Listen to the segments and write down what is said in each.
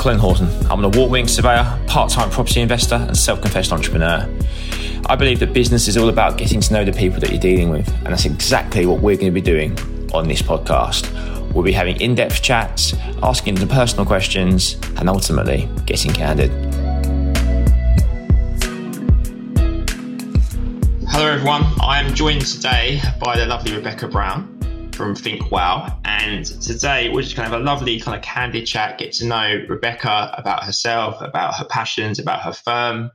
Colin Horton. I'm an award winning surveyor, part time property investor, and self confessed entrepreneur. I believe that business is all about getting to know the people that you're dealing with, and that's exactly what we're going to be doing on this podcast. We'll be having in depth chats, asking the personal questions, and ultimately getting candid. Hello, everyone. I am joined today by the lovely Rebecca Brown from Think Wow. And today we're just going to have a lovely kind of candid chat, get to know Rebecca about herself, about her passions, about her firm.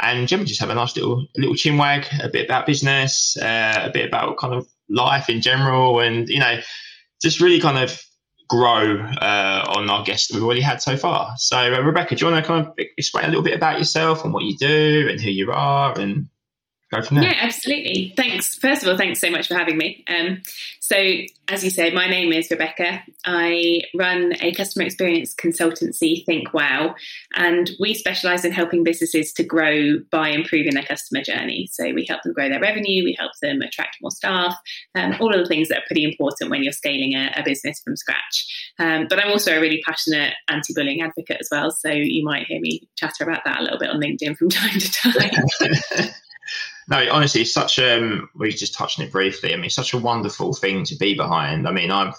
And generally just have a nice little little chin wag, a bit about business, uh, a bit about kind of life in general, and you know, just really kind of grow uh, on our guests that we've already had so far. So, uh, Rebecca, do you want to kind of explain a little bit about yourself and what you do and who you are and go from there. Yeah, absolutely. Thanks. First of all, thanks so much for having me. Um, so, as you said, my name is Rebecca. I run a customer experience consultancy, Think Wow, and we specialise in helping businesses to grow by improving their customer journey. So, we help them grow their revenue, we help them attract more staff, um, all of the things that are pretty important when you're scaling a, a business from scratch. Um, but I'm also a really passionate anti bullying advocate as well. So, you might hear me chatter about that a little bit on LinkedIn from time to time. no, honestly, it's such um we just touched on it briefly. I mean, it's such a wonderful thing to be behind. I mean, I'm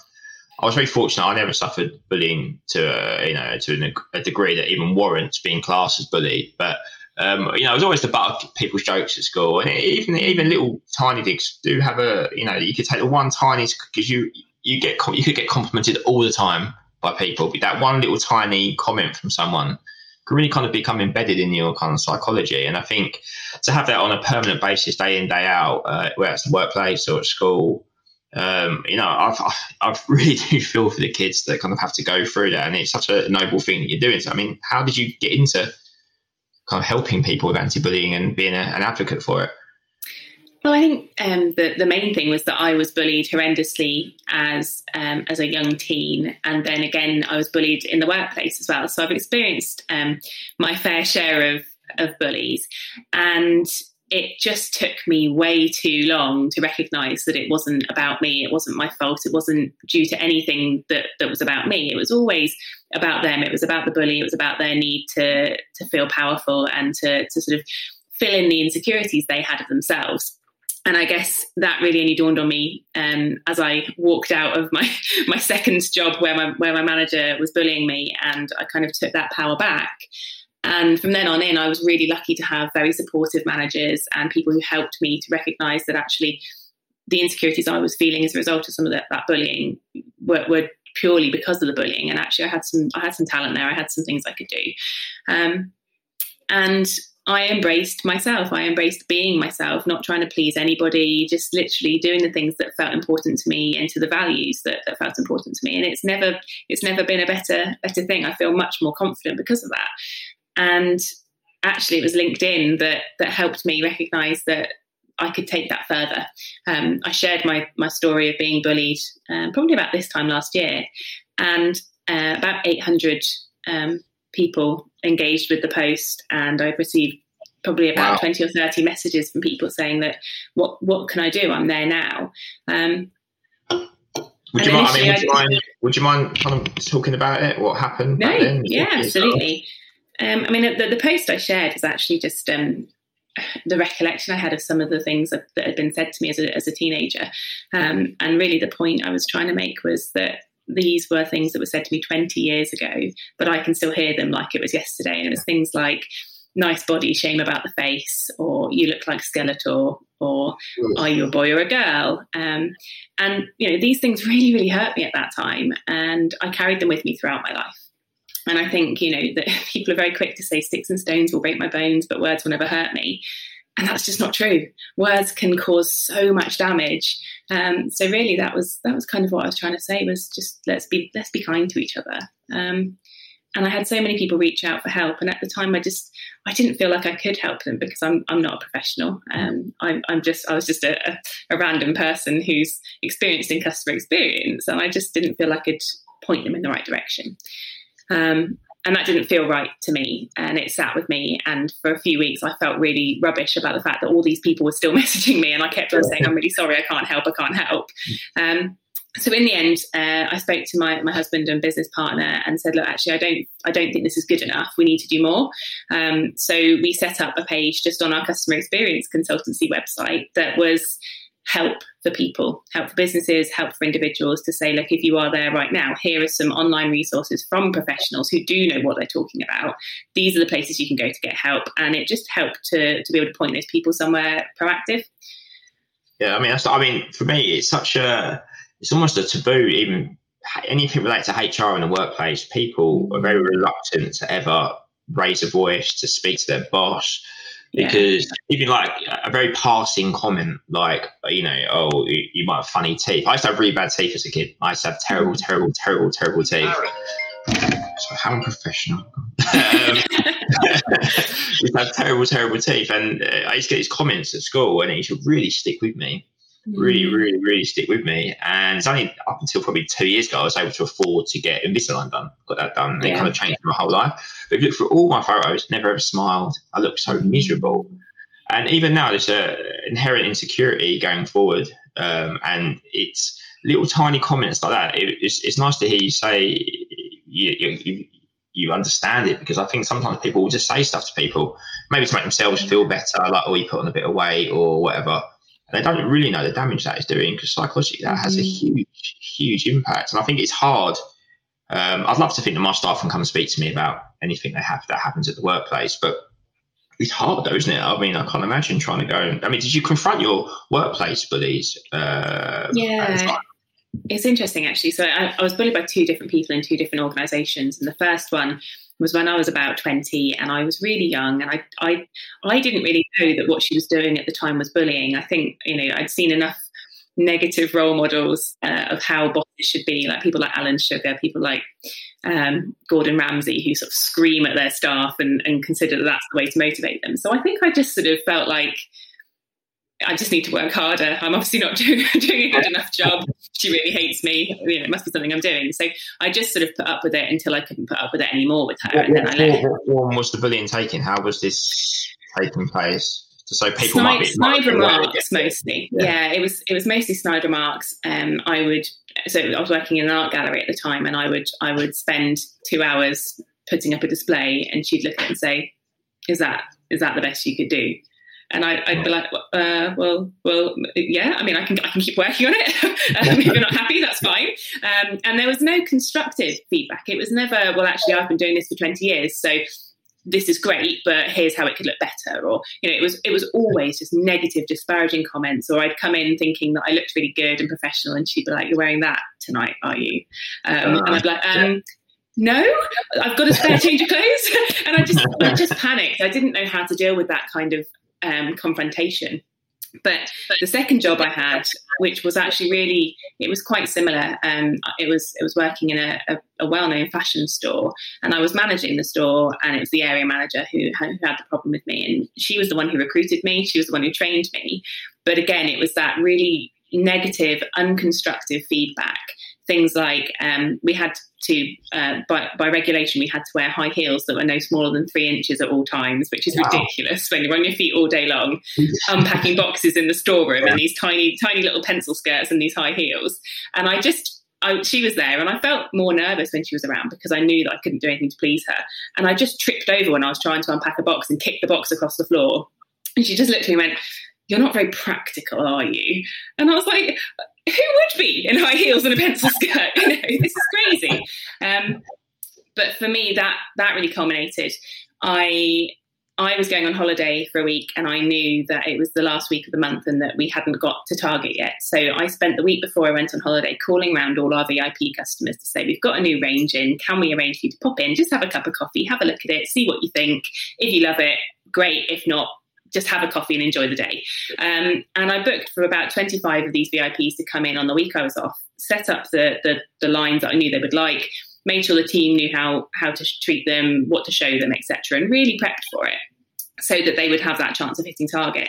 I was very fortunate. I never suffered bullying to a, you know to a degree that even warrants being classed as bullied. But um, you know, I was always the butt of people's jokes at school, and even even little tiny digs do have a you know you could take the one tiny because you you get you could get complimented all the time by people. But that one little tiny comment from someone can really kind of become embedded in your kind of psychology. And I think to have that on a permanent basis, day in day out, uh, whether it's the workplace or at school, um, you know, I've, I really do feel for the kids that kind of have to go through that, and it's such a noble thing that you're doing. So, I mean, how did you get into kind of helping people with anti-bullying and being a, an advocate for it? Well, I think um, the the main thing was that I was bullied horrendously as um, as a young teen, and then again I was bullied in the workplace as well. So I've experienced um, my fair share of of bullies, and it just took me way too long to recognise that it wasn't about me. It wasn't my fault. It wasn't due to anything that that was about me. It was always about them. It was about the bully. It was about their need to to feel powerful and to to sort of fill in the insecurities they had of themselves and I guess that really only dawned on me um, as I walked out of my my second job where my where my manager was bullying me, and I kind of took that power back. And from then on in, I was really lucky to have very supportive managers and people who helped me to recognise that actually the insecurities I was feeling as a result of some of that, that bullying were, were, purely because of the bullying. And actually, I had some I had some talent there. I had some things I could do. Um, and I embraced myself. I embraced being myself, not trying to please anybody, just literally doing the things that felt important to me and to the values that, that felt important to me. And it's never it's never been a better better thing. I feel much more confident because of that. And actually it was LinkedIn that that helped me recognize that I could take that further. Um, I shared my my story of being bullied um, probably about this time last year, and uh, about 800 um, people engaged with the post, and I've received probably about wow. 20 or 30 messages from people saying that what what can I do? I'm there now. Um, would you, mind, I mean, would, you mind, would you mind kind of talking about it? What happened? No, yeah, absolutely. Um, I mean, the, the, post I shared is actually just um, the recollection I had of some of the things that, that had been said to me as a, as a teenager. Um, and really, the point I was trying to make was that these were things that were said to me 20 years ago, but I can still hear them like it was yesterday. And it was things like, nice body, shame about the face, or you look like Skeletor, or are you a boy or a girl? Um, and, you know, these things really, really hurt me at that time. And I carried them with me throughout my life. And I think, you know, that people are very quick to say sticks and stones will break my bones, but words will never hurt me and that's just not true. Words can cause so much damage. Um, so really, that was that was kind of what I was trying to say was just let's be let's be kind to each other. Um, and I had so many people reach out for help, and at the time, I just I didn't feel like I could help them because I'm I'm not a professional. Um, I'm I'm just I was just a, a, random person who's experienced in customer experience, and I just didn't feel like I could point them in the right direction. Um, and that didn't feel right to me and it sat with me and for a few weeks i felt really rubbish about the fact that all these people were still messaging me and i kept on saying i'm really sorry i can't help i can't help um, so in the end, uh, I spoke to my, my husband and business partner and said, look, actually, I don't I don't think this is good enough. We need to do more. Um, so we set up a page just on our customer experience consultancy website that was help for people, help for businesses, help for individuals to say, look, if you are there right now, here are some online resources from professionals who do know what they're talking about. These are the places you can go to get help. And it just helped to, to be able to point those people somewhere proactive. Yeah, I mean, I mean, for me, it's such a it's almost a taboo. Even anything related to HR in the workplace, people are very reluctant to ever raise a voice to speak to their boss because yeah. even like a very passing comment, like you know, oh, you, you, might have funny teeth. I used to have really bad teeth as a kid. I used to have terrible, mm. terrible, terrible, terrible teeth. So how unprofessional. um, used to have terrible, terrible teeth, and uh, I used to get these comments at school, and it used to really stick with me really, mm. really, really stick with me. And it's only up until probably two years ago I was able to afford to get Invisalign done. Got that done. Yeah. It kind of changed my whole life. But if you look through all my photos, never ever smiled. I look so miserable. And even now, there's an inherent insecurity going forward. Um, and it's little tiny comments like that. It, it's, it's nice to hear you say you, you, you understand it because I think sometimes people will just say stuff to people, maybe to make themselves feel better, like, oh, you put on a bit of weight or whatever they don't really know the damage that is doing because psychologically that has a mm. huge, huge impact. And I think it's hard. Um, I'd love to think that my staff can come and speak to me about anything they have that happens at the workplace, but it's hard though, isn't it? I mean, I can't imagine trying to go. I mean, did you confront your workplace bullies? Uh, yeah. It's interesting actually. So I, I was bullied by two different people in two different organisations, and the first one was when I was about 20 and I was really young and I, I, I didn't really know that what she was doing at the time was bullying. I think, you know, I'd seen enough negative role models uh, of how bosses should be, like people like Alan Sugar, people like um, Gordon Ramsay, who sort of scream at their staff and, and consider that that's the way to motivate them. So I think I just sort of felt like I just need to work harder. I'm obviously not doing, doing a good enough job. She really hates me. You know, it must be something I'm doing. So I just sort of put up with it until I couldn't put up with it anymore with her. What, and then I let what form was the bullying taking? How was this taking place? So people snide, might be snide remarks mostly. Yeah. yeah. it was it was mostly snide remarks. Um, I would so I was working in an art gallery at the time, and I would I would spend two hours putting up a display, and she'd look at it and say, "Is that is that the best you could do?" And I, would be like, uh, well, well, yeah. I mean, I can, I can keep working on it. um, if you're not happy, that's fine. Um, and there was no constructive feedback. It was never, well, actually, I've been doing this for 20 years, so this is great, but here's how it could look better. Or you know, it was it was always just negative, disparaging comments. Or I'd come in thinking that I looked really good and professional, and she'd be like, "You're wearing that tonight, are you?" Um, and I'd be like, um, no, I've got a spare change of clothes. and I just, I just panicked. I didn't know how to deal with that kind of um, confrontation. But the second job I had, which was actually really, it was quite similar. Um, it was it was working in a, a, a, well-known fashion store, and I was managing the store, and it was the area manager who, who had the problem with me, and she was the one who recruited me. She was the one who trained me. But again, it was that really negative, unconstructive feedback things like um, we had to, uh, by, by, regulation, we had to wear high heels that were no smaller than three inches at all times, which is wow. ridiculous when you're on your feet all day long, unpacking boxes in the storeroom yeah. in these tiny, tiny little pencil skirts and these high heels. And I just, I, she was there and I felt more nervous when she was around because I knew that I couldn't do anything to please her. And I just tripped over when I was trying to unpack a box and kicked the box across the floor. And she just looked at me and went, You're not very practical, are you? And I was like, who would be in high heels and a pencil skirt? You know, this is crazy. Um, but for me, that that really culminated. I I was going on holiday for a week, and I knew that it was the last week of the month, and that we hadn't got to Target yet. So I spent the week before I went on holiday calling around all our VIP customers to say, "We've got a new range in. Can we arrange for you to pop in? Just have a cup of coffee, have a look at it, see what you think. If you love it, great. If not, just have a coffee and enjoy the day. Um, and I booked for about 25 of these VIPs to come in on the week I was off, set up the, the, the lines that I knew they would like, made sure the team knew how, how to treat them, what to show them, etc., and really prepped for it so that they would have that chance of hitting target.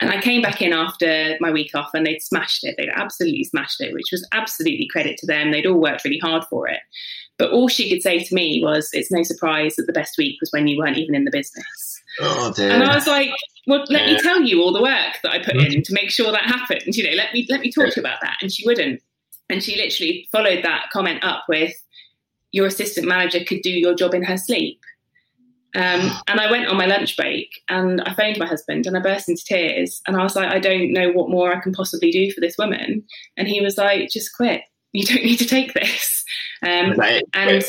And I came back in after my week off and they'd smashed it. They'd absolutely smashed it, which was absolutely credit to them. They'd all worked really hard for it. But all she could say to me was, It's no surprise that the best week was when you weren't even in the business. Oh, and I was like, well, let yeah. me tell you all the work that I put in to make sure that happened. You know, let me let me talk to you about that. And she wouldn't. And she literally followed that comment up with, Your assistant manager could do your job in her sleep. Um, and I went on my lunch break and I phoned my husband and I burst into tears. And I was like, I don't know what more I can possibly do for this woman. And he was like, just quit. You don't need to take this. Um, and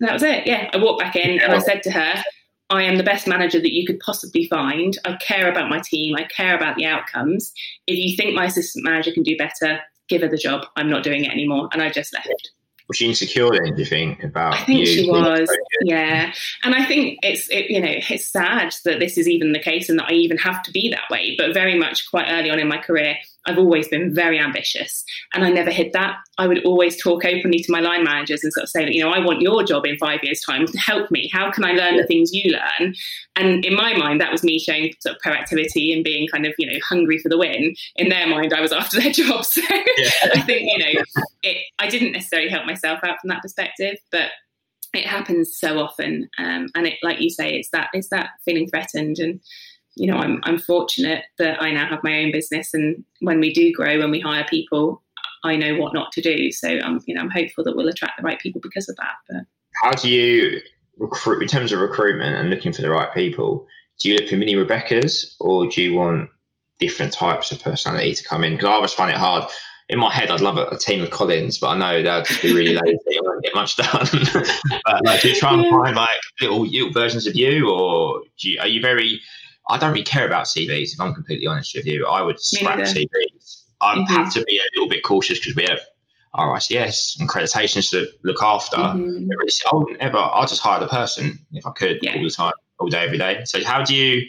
that was it. Yeah. I walked back in and I said to her, I am the best manager that you could possibly find. I care about my team. I care about the outcomes. If you think my assistant manager can do better, give her the job. I'm not doing it anymore. And I just left was she insecure then? Do you think about? I think she was. Yeah, and I think it's it, you know it's sad that this is even the case and that I even have to be that way. But very much quite early on in my career, I've always been very ambitious and I never hid that. I would always talk openly to my line managers and sort of say that, you know, I want your job in five years' time. Help me. How can I learn the things you learn? And in my mind, that was me showing sort of proactivity and being kind of, you know, hungry for the win. In their mind, I was after their job. So yeah. I think, you know, it, I didn't necessarily help myself out from that perspective, but it happens so often. Um, and it, like you say, it's that, it's that feeling threatened and, you know, I'm, I'm fortunate that I now have my own business, and when we do grow and we hire people, I know what not to do. So I'm, you know, I'm hopeful that we'll attract the right people because of that. But how do you recruit in terms of recruitment and looking for the right people? Do you look for mini Rebecca's, or do you want different types of personality to come in? Because I always find it hard. In my head, I'd love a, a team of Collins, but I know they'll just be really lazy. I won't get much done. but like, do you try and yeah. find like little, little versions of you, or you, are you very I don't really care about CVs. If I'm completely honest with you, I would scrap CVs. I mm-hmm. have to be a little bit cautious because we have RICS and accreditations to look after. Mm-hmm. I wouldn't ever. I'll just hire the person if I could yeah. all the time, all day, every day. So, how do you?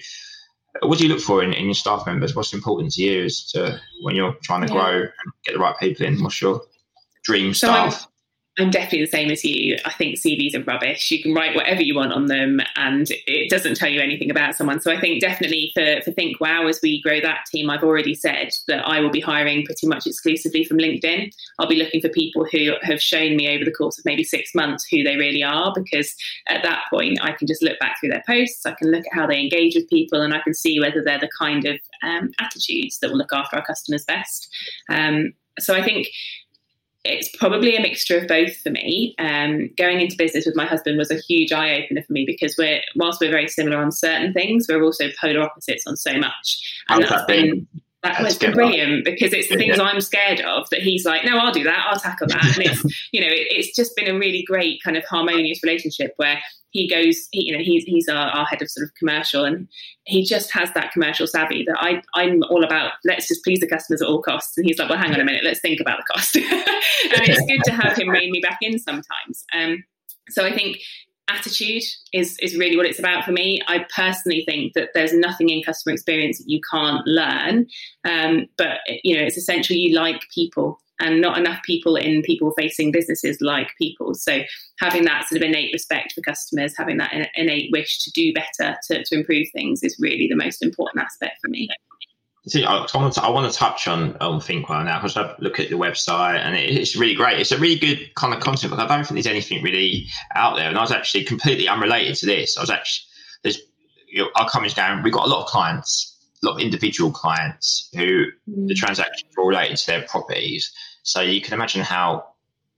What do you look for in, in your staff members? What's important to you is to when you're trying to yeah. grow and get the right people in? What's your dream so staff? I'm definitely the same as you. I think CVs are rubbish. You can write whatever you want on them and it doesn't tell you anything about someone. So I think definitely for, for Think Wow, as we grow that team, I've already said that I will be hiring pretty much exclusively from LinkedIn. I'll be looking for people who have shown me over the course of maybe six months who they really are, because at that point I can just look back through their posts, I can look at how they engage with people, and I can see whether they're the kind of um, attitudes that will look after our customers best. Um, so I think it's probably a mixture of both for me. Um, going into business with my husband was a huge eye opener for me because we're whilst we're very similar on certain things, we're also polar opposites on so much, and that's been that was brilliant because it's the things yeah. I'm scared of that he's like, no, I'll do that, I'll tackle that, and it's you know, it, it's just been a really great kind of harmonious relationship where he goes, he, you know, he's he's our, our, head of sort of commercial, and he just has that commercial savvy that I I'm all about. Let's just please the customers at all costs, and he's like, well, hang on a minute, let's think about the cost, and it's good to have him rein me back in sometimes. Um, so I think attitude is is really what it's about for me. I personally think that there's nothing in customer experience that you can't learn, um, but you know it's essential you like people, and not enough people in people facing businesses like people. So having that sort of innate respect for customers, having that innate wish to do better, to, to improve things, is really the most important aspect for me. See, I want to, I want to touch on on Think Wow now because I look at the website and it, it's really great. It's a really good kind of content, but I don't think there's anything really out there. And I was actually completely unrelated to this. I was actually there's you know, our company's going. We've got a lot of clients, a lot of individual clients who mm. the transactions are related to their properties. So you can imagine how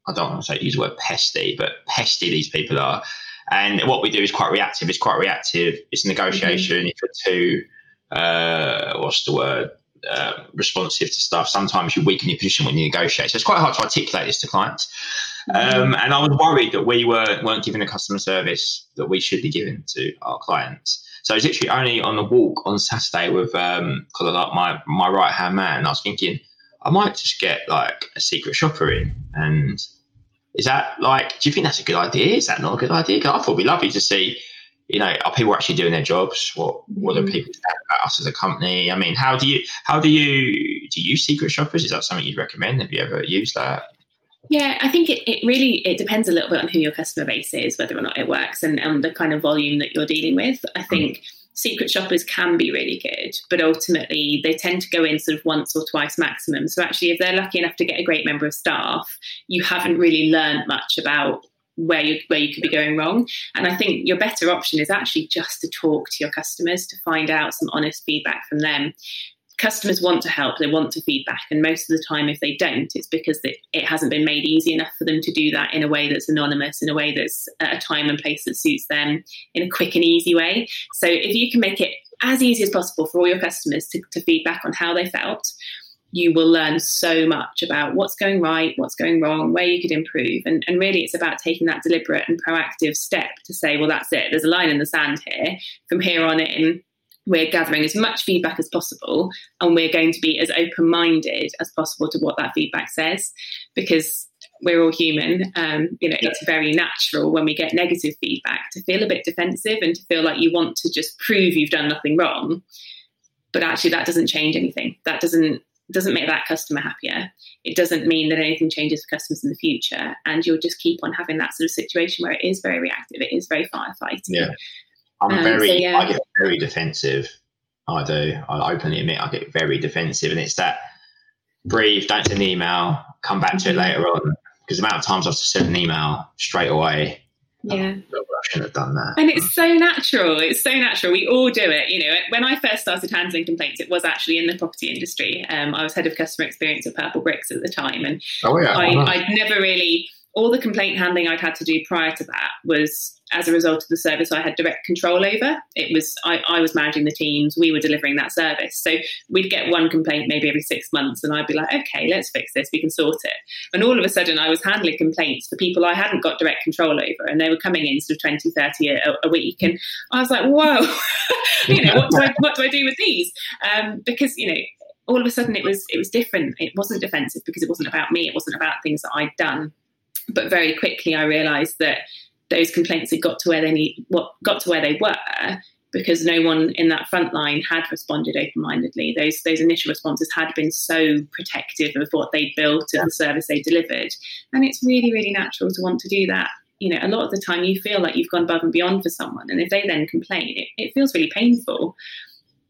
I don't want to say use the word pesty, but pesty these people are. And what we do is quite reactive. It's quite reactive. It's negotiation. Mm-hmm. If you're too uh, what's the word? Uh, responsive to stuff. Sometimes you weaken your position when you negotiate. So it's quite hard to articulate this to clients. Mm-hmm. Um, and I was worried that we were, weren't giving the customer service that we should be giving to our clients. So I was literally only on the walk on Saturday with um, like my my right hand man. I was thinking I might just get like a secret shopper in. And is that like? Do you think that's a good idea? Is that not a good idea? I thought it'd be lovely to see you know, are people actually doing their jobs? What what are mm-hmm. people about us as a company? I mean, how do you how do you do you secret shoppers? Is that something you'd recommend? Have you ever used that? Yeah, I think it, it really it depends a little bit on who your customer base is, whether or not it works, and, and the kind of volume that you're dealing with. I think mm. secret shoppers can be really good, but ultimately they tend to go in sort of once or twice maximum. So actually, if they're lucky enough to get a great member of staff, you haven't really learned much about where you where you could be going wrong. And I think your better option is actually just to talk to your customers to find out some honest feedback from them. customers want to help, they want to feedback, and most of the time, if they don't, it's because it, it hasn't been made easy enough for them to do that in a way that's anonymous, in a way that's at a time and place that suits them, in a quick and easy way. So if you can make it as easy as possible for all your customers to, to feedback on how they felt, you will learn so much about what's going right, what's going wrong, where you could improve. And, and really, it's about taking that deliberate and proactive step to say, well, that's it. There's a line in the sand here. From here on in, we're gathering as much feedback as possible and we're going to be as open minded as possible to what that feedback says because we're all human. Um, you know, yeah. it's very natural when we get negative feedback to feel a bit defensive and to feel like you want to just prove you've done nothing wrong. But actually, that doesn't change anything. That doesn't doesn't make that customer happier. It doesn't mean that anything changes for customers in the future, and you'll just keep on having that sort of situation where it is very reactive. It is very firefighting. Yeah. I'm um, very, so, yeah. I get very defensive. I do. I openly admit I get very defensive, and it's that breathe, don't send an email, come back to it mm-hmm. later on. Because the amount of times I've just sent an email straight away, yeah. I shouldn't have done that. And it's so natural. It's so natural. We all do it. You know, when I first started handling complaints, it was actually in the property industry. Um, I was head of customer experience at Purplebricks at the time, and oh, yeah. I, oh, I'd never really all the complaint handling I'd had to do prior to that was as a result of the service I had direct control over. It was I, I, was managing the teams, we were delivering that service. So we'd get one complaint maybe every six months, and I'd be like, okay, let's fix this, we can sort it. And all of a sudden, I was handling complaints for people I hadn't got direct control over, and they were coming in sort of 20, 30 a, a week. And I was like, whoa, you know, what do I what do I do with these? Um, because you know. All of a sudden, it was it was different. It wasn't defensive because it wasn't about me. It wasn't about things that I'd done but very quickly, I realised that those complaints had got to where they need what got to where they were because no one in that front line had responded open-mindedly. Those those initial responses had been so protective of what they built and the service they delivered, and it's really really natural to want to do that. You know, a lot of the time you feel like you've gone above and beyond for someone, and if they then complain, it, it feels really painful.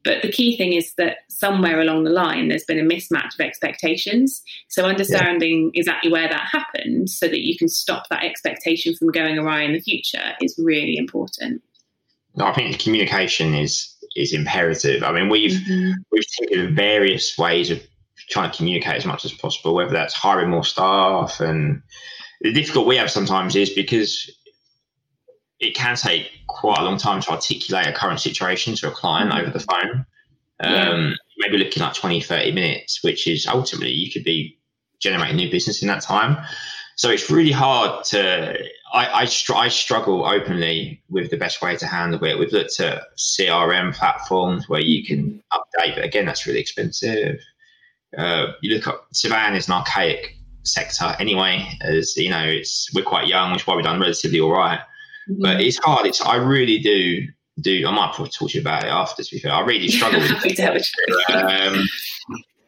But the key thing is that somewhere along the line, there's been a mismatch of expectations. So, understanding yeah. exactly where that happened so that you can stop that expectation from going awry in the future is really important. I think communication is is imperative. I mean, we've mm-hmm. we've taken various ways of trying to communicate as much as possible, whether that's hiring more staff and the difficult we have sometimes is because it can take quite a long time to articulate a current situation to a client over the phone. Um, yeah. Maybe looking at 20, 30 minutes, which is ultimately you could be generating new business in that time. So it's really hard to. I, I, str- I struggle openly with the best way to handle it. We've looked at CRM platforms where you can update, but again, that's really expensive. Uh, you look at Surveying is an archaic sector anyway, as you know, it's we're quite young, which is why we've done relatively all right. But it's hard. It's I really do do. I might probably talk to you about it after. To be fair, I really struggle with um,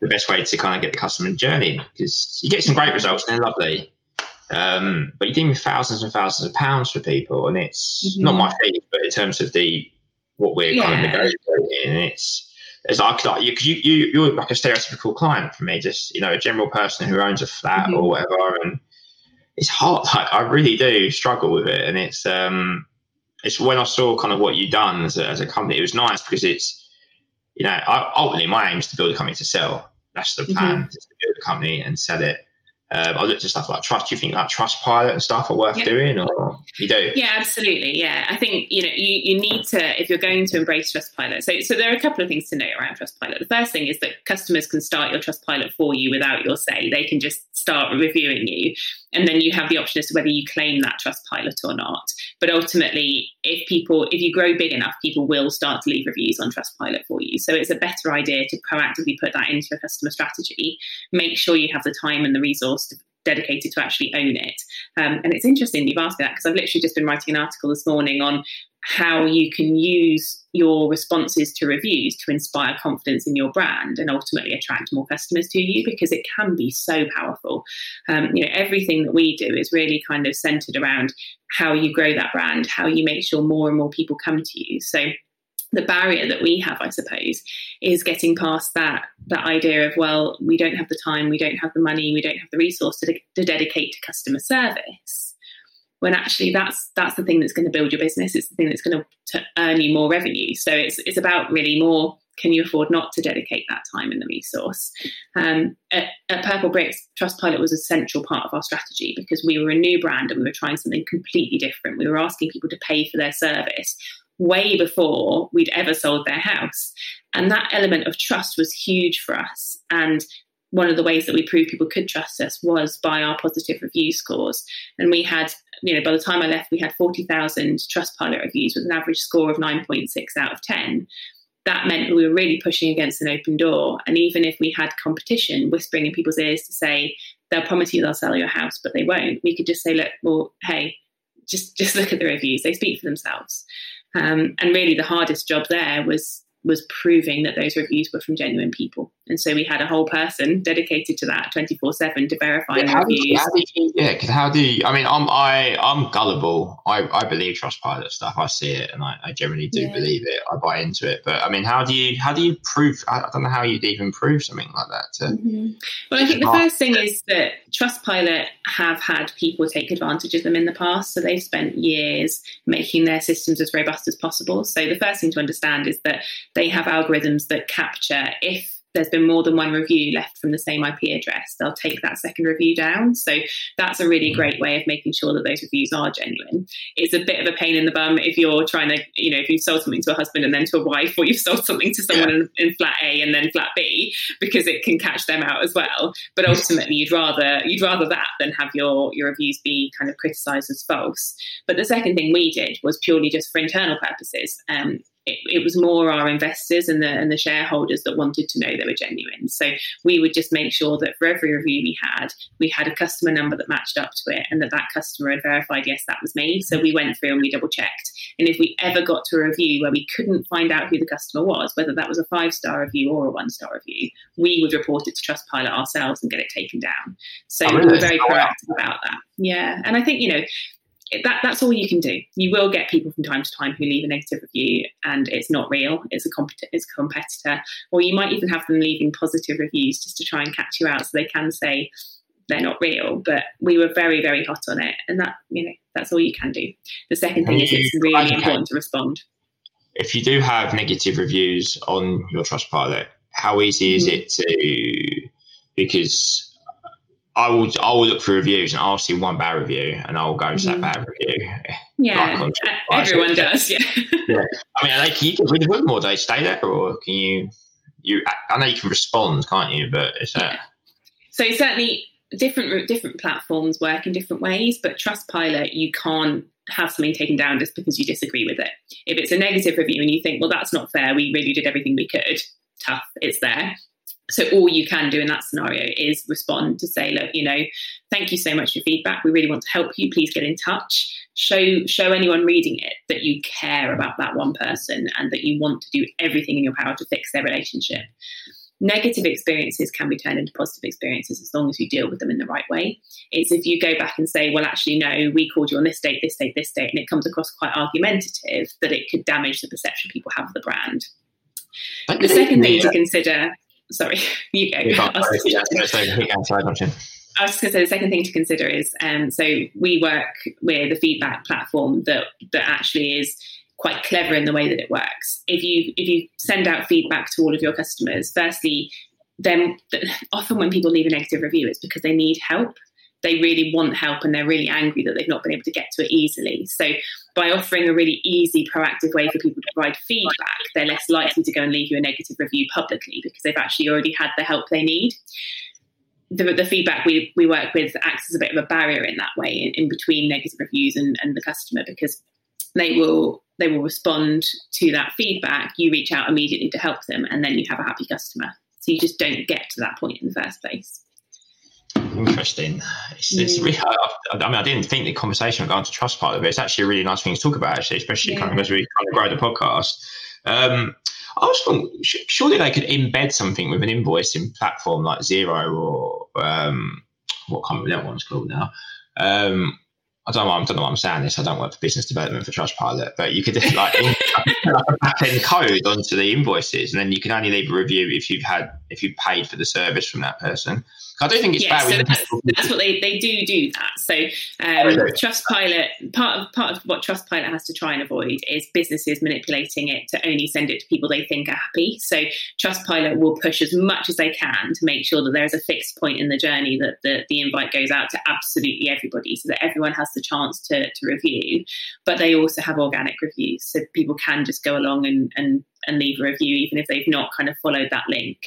the best way to kind of get the customer journey because you get some great results and they're lovely. Um, but you're dealing with thousands and thousands of pounds for people, and it's mm-hmm. not my fee, but in terms of the what we're yeah. kind of negotiating, it's it's like, like you, you, you, you're like a stereotypical client for me, just you know, a general person who owns a flat mm-hmm. or whatever, and it's hard. Like I really do struggle with it, and it's um, it's when I saw kind of what you've done as a, as a company, it was nice because it's, you know, I, ultimately my aim is to build a company to sell. That's the plan, mm-hmm. to build a company and sell it. Um, I looked at stuff like trust. Do you think like Trustpilot and stuff are worth yeah. doing, or you do? Yeah, absolutely. Yeah, I think you know you, you need to if you're going to embrace Trustpilot. So so there are a couple of things to know around Trustpilot. The first thing is that customers can start your Trustpilot for you without your say. They can just start reviewing you, and then you have the option as to whether you claim that Trustpilot or not. But ultimately, if people if you grow big enough, people will start to leave reviews on Trustpilot for you. So it's a better idea to proactively put that into your customer strategy. Make sure you have the time and the resource to dedicated to actually own it. Um, and it's interesting you've asked me that because I've literally just been writing an article this morning on how you can use your responses to reviews to inspire confidence in your brand and ultimately attract more customers to you because it can be so powerful. Um, you know, everything that we do is really kind of centered around how you grow that brand, how you make sure more and more people come to you. So the barrier that we have, I suppose, is getting past that that idea of well, we don't have the time, we don't have the money, we don't have the resource to, to dedicate to customer service. When actually that's that's the thing that's going to build your business. It's the thing that's going to, earn you more revenue. So it's it's about really more can you afford not to dedicate that time and the resource? Um, at, at Purplebricks Trustpilot was a central part of our strategy because we were a new brand and we were trying something completely different. We were asking people to pay for their service way before we'd ever sold their house. And that element of trust was huge for us. And one of the ways that we proved people could trust us was by our positive review scores. And we had, you know, by the time I left, we had 40,000 Trustpilot reviews with an average score of 9.6 out of 10. That meant we were really pushing against an open door. And even if we had competition whispering in people's ears to say, they'll promise you they'll sell your house, but they won't, we could just say, look, well, hey, just, just look at the reviews. They speak for themselves. Um, and really, the hardest job there was was proving that those reviews were from genuine people. And so we had a whole person dedicated to that 24 7 to verifying yeah, reviews. You, how you, yeah, because how do you, I mean, I'm, I, I'm gullible. I, I believe Trustpilot stuff. I see it and I, I generally do yeah. believe it. I buy into it. But I mean, how do you, how do you prove, I don't know how you'd even prove something like that. To, mm-hmm. Well, I think the first thing is that Trustpilot have had people take advantage of them in the past. So they've spent years making their systems as robust as possible. So the first thing to understand is that they have algorithms that capture if there's been more than one review left from the same IP address, they'll take that second review down. So that's a really great way of making sure that those reviews are genuine. It's a bit of a pain in the bum if you're trying to, you know, if you've sold something to a husband and then to a wife, or you've sold something to someone in, in flat A and then flat B, because it can catch them out as well. But ultimately, you'd rather you'd rather that than have your your reviews be kind of criticised as false. But the second thing we did was purely just for internal purposes. Um, it, it, was more our investors and the and the shareholders that wanted to know they were genuine. So we would just make sure that for every review we had, we had a customer number that matched up to it, and that that customer had verified yes that was me. So we went through and we double checked. And if we ever got to a review where we couldn't find out who the customer was, whether that was a five star review or a one star review, we would report it to Trustpilot ourselves and get it taken down. So oh, really? we were very oh, proactive about that. Yeah, and I think you know that that's all you can do. You will get people from time to time who leave a negative review and it's not real. It's a compet- it's a competitor, or you might even have them leaving positive reviews just to try and catch you out, so they can say they're not real. But we were very very hot on it, and that you know that's all you can do. The second thing is it's really important to respond. If you do have negative reviews on your Trustpilot, how easy is mm-hmm. it to because I will I will look for reviews and I'll see one bad review and I'll go to mm-hmm. that bad review. Yeah, everyone does. Yeah. yeah. I mean, like, can you of them or do they stay there, or can you? You, I know you can respond, can't you? But it's uh, so certainly different different platforms work in different ways. But Trustpilot, you can't have something taken down just because you disagree with it. If it's a negative review and you think, well, that's not fair, we really did everything we could. Tough, it's there so all you can do in that scenario is respond to say look you know thank you so much for feedback. We really want to help you. Please get in touch. Show show anyone reading it that you care about that one person and that you want to do everything in your power to fix their relationship. Negative experiences can be turned into positive experiences as long as you deal with them in the right way. It's if you go back and say well actually no we called you on this date this date this date and it comes across quite argumentative that it could damage the perception people have of the brand. The second thing to consider sorry, you go. I was just going to say the second thing to consider is um, so we work with a feedback platform that that actually is quite clever in the way that it works. If you if you send out feedback to all of your customers, firstly, then often when people leave a negative review, it's because they need help they really want help and they're really angry that they've not been able to get to it easily. So, by offering a really easy, proactive way for people to provide feedback, they're less likely to go and leave you a negative review publicly because they've actually already had the help they need. The, the feedback we, we work with acts as a bit of a barrier in that way, in, in between negative reviews and, and the customer, because they will they will respond to that feedback. You reach out immediately to help them, and then you have a happy customer. So you just don't get to that point in the first place. Interesting. It's, it's really, I, mean, I didn't think the conversation would go into Trustpilot, but it's actually a really nice thing to talk about, actually, especially yeah. kind of as we kind of grow the podcast. Um, I was thinking, surely they could embed something with an invoicing platform like Xero or um, what kind of that one's called now. Um, I don't know. I don't know why I'm saying this. I don't work for business development for Trustpilot, but you could just like, in, like a back end code onto the invoices, and then you can only leave a review if you've had if you paid for the service from that person. I don't think it's yeah, bad. So that's, that's, what they, they do do that. So um, Trustpilot, part of part of what Trustpilot has to try and avoid is businesses manipulating it to only send it to people they think are happy. So Trustpilot will push as much as they can to make sure that there is a fixed point in the journey that the, the invite goes out to absolutely everybody, so that everyone has the chance to to review. But they also have organic reviews, so people can just go along and and and leave a review even if they've not kind of followed that link.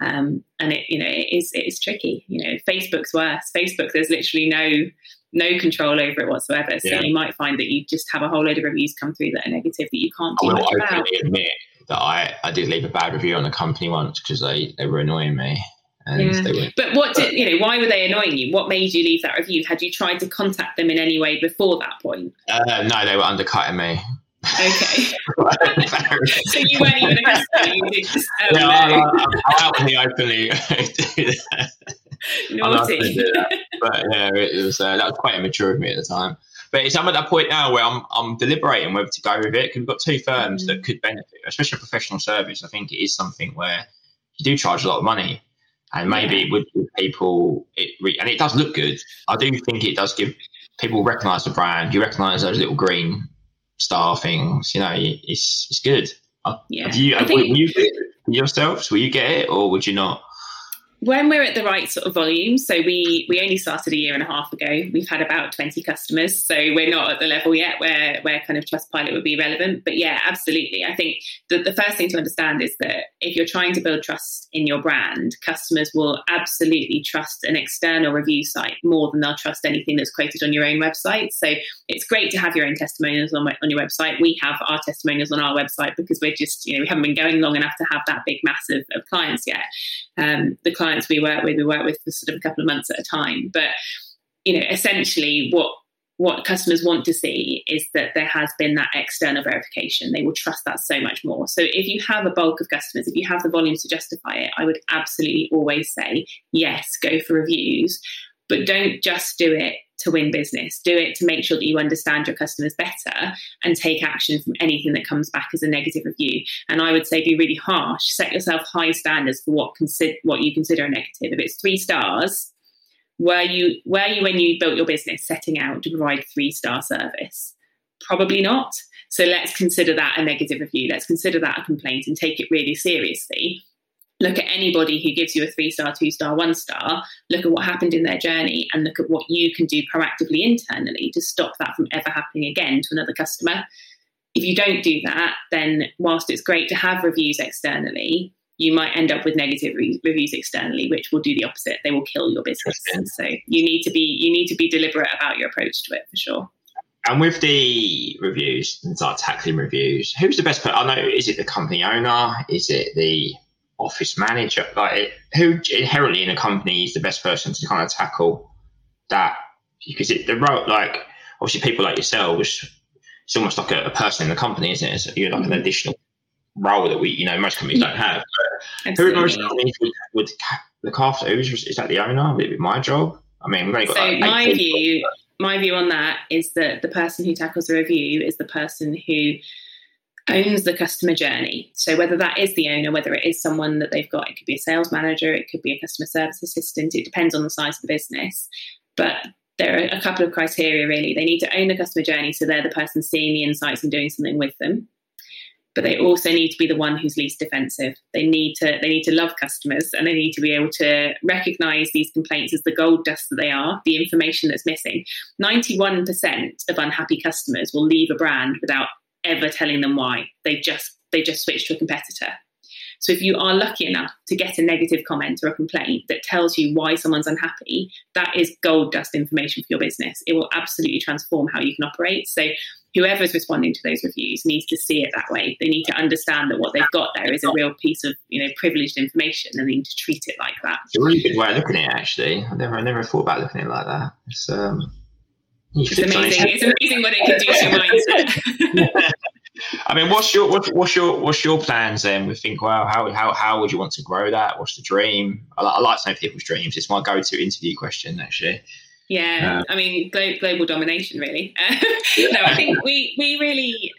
Um, and it, you know, it is it is tricky. You know, Facebook's worse. Facebook, there's literally no no control over it whatsoever. So yeah. you might find that you just have a whole load of reviews come through that are negative that you can't do I much about. admit that I, I did leave a bad review on a company once because they, they were annoying me. Yeah. But what did you know? Why were they annoying you? What made you leave that review? Had you tried to contact them in any way before that point? Uh, no, they were undercutting me. Okay. so you weren't even a customer. You just, oh, no, no. I, I, I openly Naughty. but yeah, it was uh, that was quite immature of me at the time. But it's I'm at that point now where I'm I'm deliberating whether to go with it because we've got two firms mm. that could benefit, especially professional service. I think it is something where you do charge a lot of money, and maybe yeah. it would give people it re- and it does look good. I do think it does give people recognise the brand. You recognise those little green star things. You know, it's it's good. Uh, yeah. Have you, have, think, will you yourselves? Will you get it or would you not? When we're at the right sort of volume, so we we only started a year and a half ago. We've had about twenty customers, so we're not at the level yet where where kind of Trustpilot would be relevant. But yeah, absolutely. I think the the first thing to understand is that if you're trying to build trust in your brand, customers will absolutely trust an external review site more than they'll trust anything that's quoted on your own website. So it's great to have your own testimonials on on your website. We have our testimonials on our website because we're just you know we haven't been going long enough to have that big mass of, of clients yet. Um, the clients we work with, we work with for sort of a couple of months at a time. But you know, essentially, what what customers want to see is that there has been that external verification. They will trust that so much more. So if you have a bulk of customers, if you have the volumes to justify it, I would absolutely always say yes, go for reviews, but don't just do it to win business. Do it to make sure that you understand your customers better and take action from anything that comes back as a negative review. And I would say be really harsh. Set yourself high standards for what consider what you consider a negative. If it's three stars, were you were you when you built your business setting out to provide three star service? Probably not. So let's consider that a negative review. Let's consider that a complaint and take it really seriously look at anybody who gives you a three star, two star, one star, look at what happened in their journey and look at what you can do proactively internally to stop that from ever happening again to another customer. If you don't do that, then whilst it's great to have reviews externally, you might end up with negative re- reviews externally, which will do the opposite. They will kill your business. So you need to be you need to be deliberate about your approach to it for sure. And with the reviews, and start tackling reviews, who's the best? I know is it the company owner? Is it the office manager, like who inherently in a company is the best person to kind of tackle that because it, the role, like obviously people like yourselves, it's almost like a, a person in the company, isn't it? So you're like an mm-hmm. additional role that we, you know, most companies don't have. who most companies would, would look after? Who's, is that the owner? Would it be my job? I mean, we've only got so like my view. My view on that is that the person who tackles the review is the person who owns the customer journey. So whether that is the owner, whether it is someone that they've got, it could be a sales manager, it could be a customer service assistant, it depends on the size of the business. But there are a couple of criteria really. They need to own the customer journey, so they're the person seeing the insights and doing something with them. But they also need to be the one who's least defensive. They need to they need to love customers and they need to be able to recognize these complaints as the gold dust that they are, the information that's missing. 91% of unhappy customers will leave a brand without ever telling them why. They just they just switch to a competitor. So if you are lucky enough to get a negative comment or a complaint that tells you why someone's unhappy, that is gold dust information for your business. It will absolutely transform how you can operate. So whoever's responding to those reviews needs to see it that way. They need to understand that what they've got there is a real piece of you know privileged information, and they need to treat it like that. It's a really good way of looking at it. Actually, I never, I never thought about looking at it like that. It's um, it's amazing. It's amazing what it can do to your mindset. I mean, what's your what's, what's your what's your plans then? We think, well, how how how would you want to grow that? What's the dream? I, I like to know people's dreams. It's my go-to interview question, actually. Yeah, uh, I mean, global, global domination, really. yeah. No, I think we we really.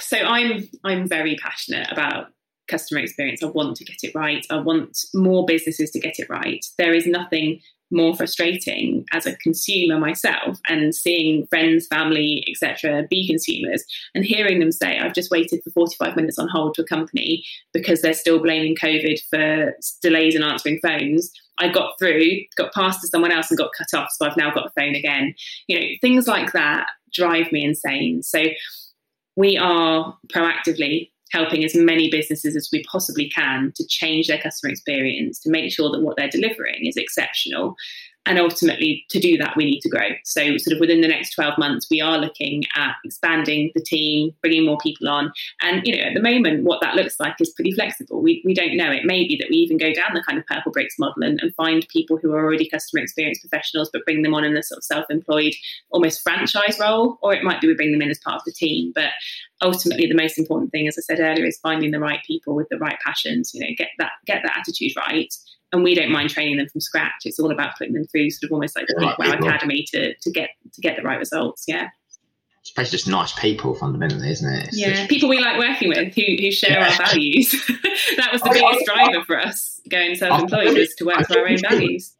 So I'm I'm very passionate about customer experience. I want to get it right. I want more businesses to get it right. There is nothing more frustrating as a consumer myself and seeing friends, family, etc., be consumers and hearing them say, I've just waited for 45 minutes on hold to a company because they're still blaming COVID for delays in answering phones. I got through, got passed to someone else and got cut off, so I've now got the phone again. You know, things like that drive me insane. So we are proactively helping as many businesses as we possibly can to change their customer experience, to make sure that what they're delivering is exceptional, and ultimately, to do that, we need to grow. So, sort of within the next 12 months, we are looking at expanding the team, bringing more people on. And, you know, at the moment, what that looks like is pretty flexible. We, we don't know. It may be that we even go down the kind of Purplebricks model and, and find people who are already customer experience professionals, but bring them on in a sort of self employed, almost franchise role. Or it might be we bring them in as part of the team. But ultimately, the most important thing, as I said earlier, is finding the right people with the right passions, you know, get that, get that attitude right and we don't mind training them from scratch. It's all about putting them through sort of almost like the right Wow Academy to to get to get the right results. Yeah. It's basically just nice people fundamentally, isn't it? It's yeah, just... people we like working with who, who share yeah. our values. that was the biggest driver for us going self-employed was to work for our own values.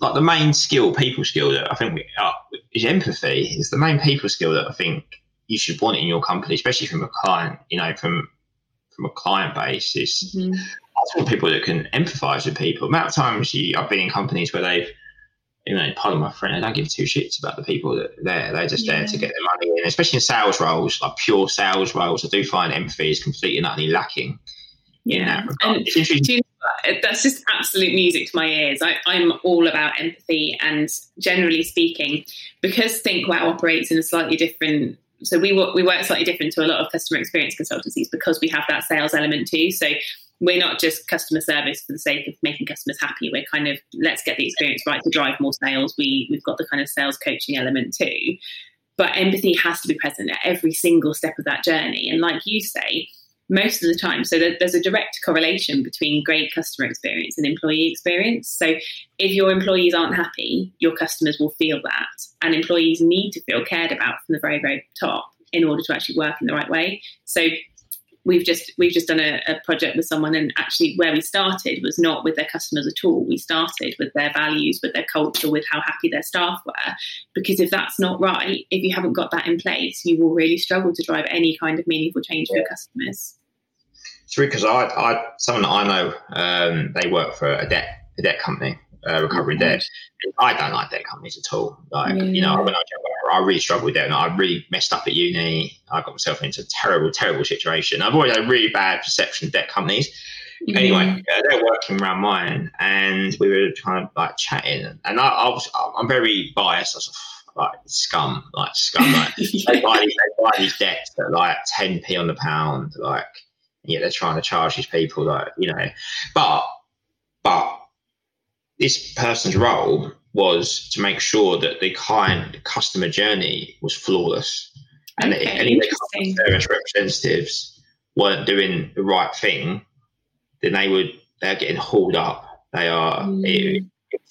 Like the main skill, people skill that I think we, uh, is empathy. Is the main people skill that I think you should want in your company, especially from a client. You know, from from a client base is. Mm-hmm I want people that can empathise with people. Amount of times you, I've been in companies where they've, you know, pardon my friend, I don't give two shits about the people that are there. They're just yeah. there to get their money in, especially in sales roles, like pure sales roles. I do find empathy is completely and utterly lacking. Yeah, and you know, that's just absolute music to my ears. I, I'm all about empathy, and generally speaking, because Think Wow operates in a slightly different so we work, we work slightly different to a lot of customer experience consultancies because we have that sales element too. So we're not just customer service for the sake of making customers happy. We're kind of let's get the experience right to drive more sales. We we've got the kind of sales coaching element too. But empathy has to be present at every single step of that journey. And like you say, most of the time, so there's a direct correlation between great customer experience and employee experience. So if your employees aren't happy, your customers will feel that. And employees need to feel cared about from the very, very top in order to actually work in the right way. So we've just we've just done a, a, project with someone and actually where we started was not with their customers at all we started with their values with their culture with how happy their staff were because if that's not right if you haven't got that in place you will really struggle to drive any kind of meaningful change yeah. for your customers it's true because I, I someone that I know um, they work for a debt a debt company uh, recovering debt. I don't like debt companies at all. Like, yeah. you know, when I, I really struggled with debt and I really messed up at uni. I got myself into a terrible, terrible situation. I've always had a really bad perception of debt companies. Mm-hmm. Anyway, uh, they're working around mine and we were kind of like chatting. And I, I was, I'm very biased. I was like, scum, like scum. Like, they, buy these, they buy these debts at like 10p on the pound. Like, yeah, they're trying to charge these people, like, you know, but, but this person's role was to make sure that the client customer journey was flawless. And okay, if any of the service representatives weren't doing the right thing, then they would they're getting hauled up. They are mm. it,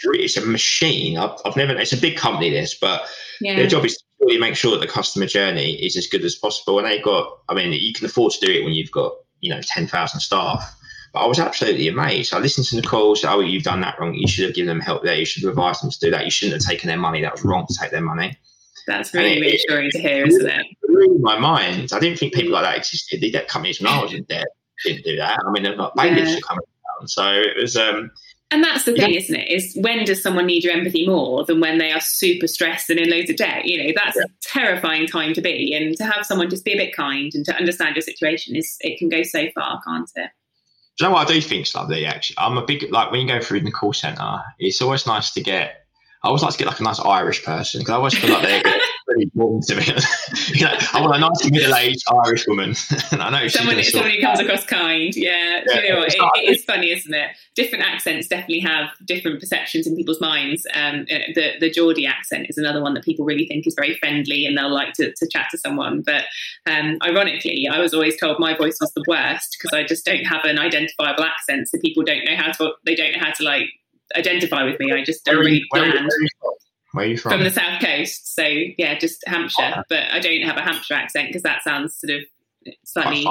it's a machine. I've, I've, never. It's a big company, this, but yeah. their job is to really make sure that the customer journey is as good as possible. And they've got. I mean, you can afford to do it when you've got you know ten thousand staff. But I was absolutely amazed. I listened to the calls. Oh, you've done that wrong. You should have given them help there. You should have advised them to do that. You shouldn't have taken their money. That was wrong to take their money. That's really reassuring to hear, isn't it? blew my mind. I didn't think people like that existed. The debt companies when I was in debt didn't do that. I mean, they're not bankers yeah. coming down. So it was. Um, and that's the thing, yeah. isn't it? Is when does someone need your empathy more than when they are super stressed and in loads of debt? You know, that's yeah. a terrifying time to be. And to have someone just be a bit kind and to understand your situation is it can go so far, can't it? You know what I do think, lovely? Actually, I'm a big like when you go through the call center. It's always nice to get. I always like to get like a nice Irish person because I always feel like they're really important to me. you know, I want a nice middle-aged Irish woman. I know someone, someone who comes across kind. Yeah, yeah you know? It, it is funny, isn't it? Different accents definitely have different perceptions in people's minds. Um, uh, the the Geordie accent is another one that people really think is very friendly and they'll like to, to chat to someone. But um, ironically, I was always told my voice was the worst because I just don't have an identifiable accent, so people don't know how to they don't know how to like identify with me. I just don't really bland. Where are you from? From the south coast, so yeah, just Hampshire. Oh. But I don't have a Hampshire accent because that sounds sort of slightly.